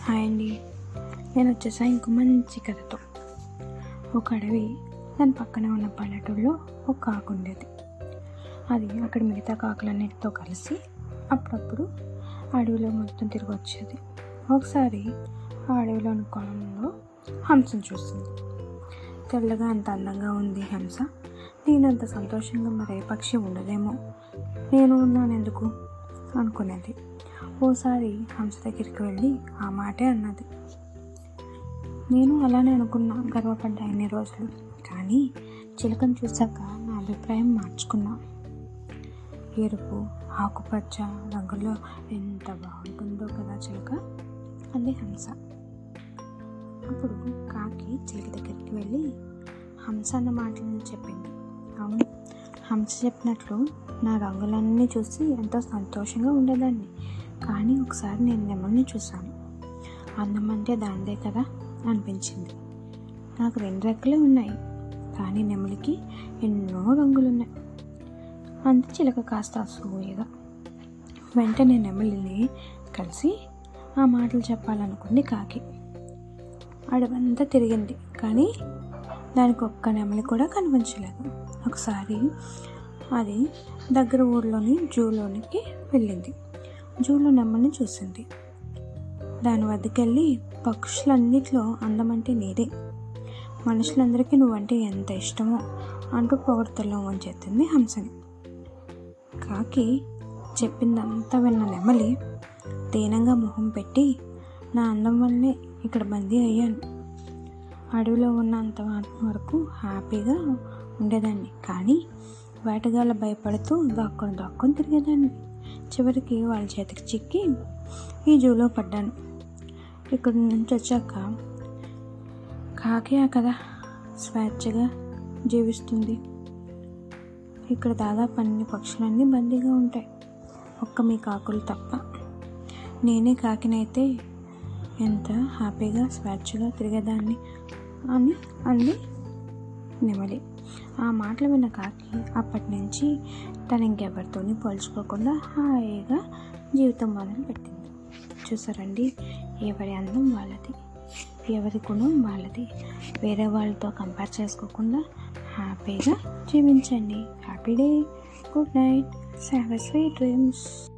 Hi అండి. నేను వచ్చేసా ఇంకో మంచి కథతో. ఒక అడవి దాని పక్కన ఉన్న పల్లెటూరులో ఒక కాకు ఉండేది. అది అక్కడ మిగతా కాకులన్నిటితో కలిసి అప్పుడప్పుడు అడవిలో మొత్తం తిరిగి వచ్చేది. ఒకసారి ఆ అడవిలోని కొలంలో హంసను చూసింది. తెల్లగా అంత అందంగా ఉంది హంస. నేనంత సంతోషంగా మరే పక్షి ఉండదేమో. నేను ఉన్నాను ఎందుకు అనుకునేది. ఓసారి హంస దగ్గరికి వెళ్ళి ఆ మాటే అన్నది. నేను అలానే అనుకున్నా గర్వపడ్డా ఎన్ని రోజులు. కానీ చిలకను చూశాక నా అభిప్రాయం మార్చుకున్నా. ఎరుపు ఆకుపచ్చ రంగులో ఎంత బాగుంటుందో కదా చిలక? అంది హంస. అప్పుడు కాకి చిలక దగ్గరికి వెళ్ళి హంస అన్న మాటలను చెప్పింది. అవును హంస చెప్పినట్లు నా రంగులన్నీ చూసి ఎంతో సంతోషంగా ఉండేదాన్ని. కానీ ఒకసారి నేను నెమలిని చూశాను. అందం అంటే దాందే కదా అనిపించింది. నాకు రెండు రెక్కలే ఉన్నాయి కానీ నెమలికి ఎన్నో రంగులు ఉన్నాయి అంత చిలక కాస్త అసూయగా. వెంటనే నెమలిని కలిసి ఆ మాటలు చెప్పాలనుకుంది కాకి. అడవంతా తిరిగింది కానీ దానికి ఒక్క నెమలి కూడా కనిపించలేదు. ఒకసారి అది దగ్గర ఊర్లోని జూలోనికి వెళ్ళింది. జూలో నెమలిని చూసింది. దాని వద్దకెళ్ళి పక్షులన్నిట్లో అందమంటే నీదే. మనుషులందరికీ నువ్వంటే ఎంత ఇష్టమో అంటూ పొగడ్తల్లో వంచెత్తింది హంసని. కాకి చెప్పిందంతా విన్న నెమలి దీనంగా మొహం పెట్టి నా అందం వల్లే ఇక్కడ బందీ అయ్యాను. అడవిలో ఉన్నంత వరకు హ్యాపీగా ఉండేదాన్ని. కానీ వేటగాళ్ళ భయపడుతూ దాక్కొని దాక్కొని తిరిగేదాన్ని. చివరికి వాళ్ళ చేతికి చిక్కి ఈ జూలో పడ్డాను. ఇక్కడ నుంచి వచ్చాక కాకియా కదా స్వేచ్ఛగా జీవిస్తుంది. ఇక్కడ దాదాపు అన్ని పక్షులన్నీ బందీగా ఉంటాయి. ఒక్క మీ కాకులు తప్ప. నేనే కాకినైతే ఎంత హ్యాపీగా స్వేచ్ఛగా తిరిగేదాన్ని అని అంది నెమలి. ఆ మాటలు విన్న కాకి అప్పటి నుంచి తను ఇంకెవరితోని పోల్చుకోకుండా హాయిగా జీవితం మొదలు పెట్టింది. చూసారండి ఎవరి అందం వాళ్ళది ఎవరి గుణం వాళ్ళది. వేరే వాళ్ళతో కంపేర్ చేసుకోకుండా హ్యాపీగా జీవించండి. Happy day good night have sweet dreams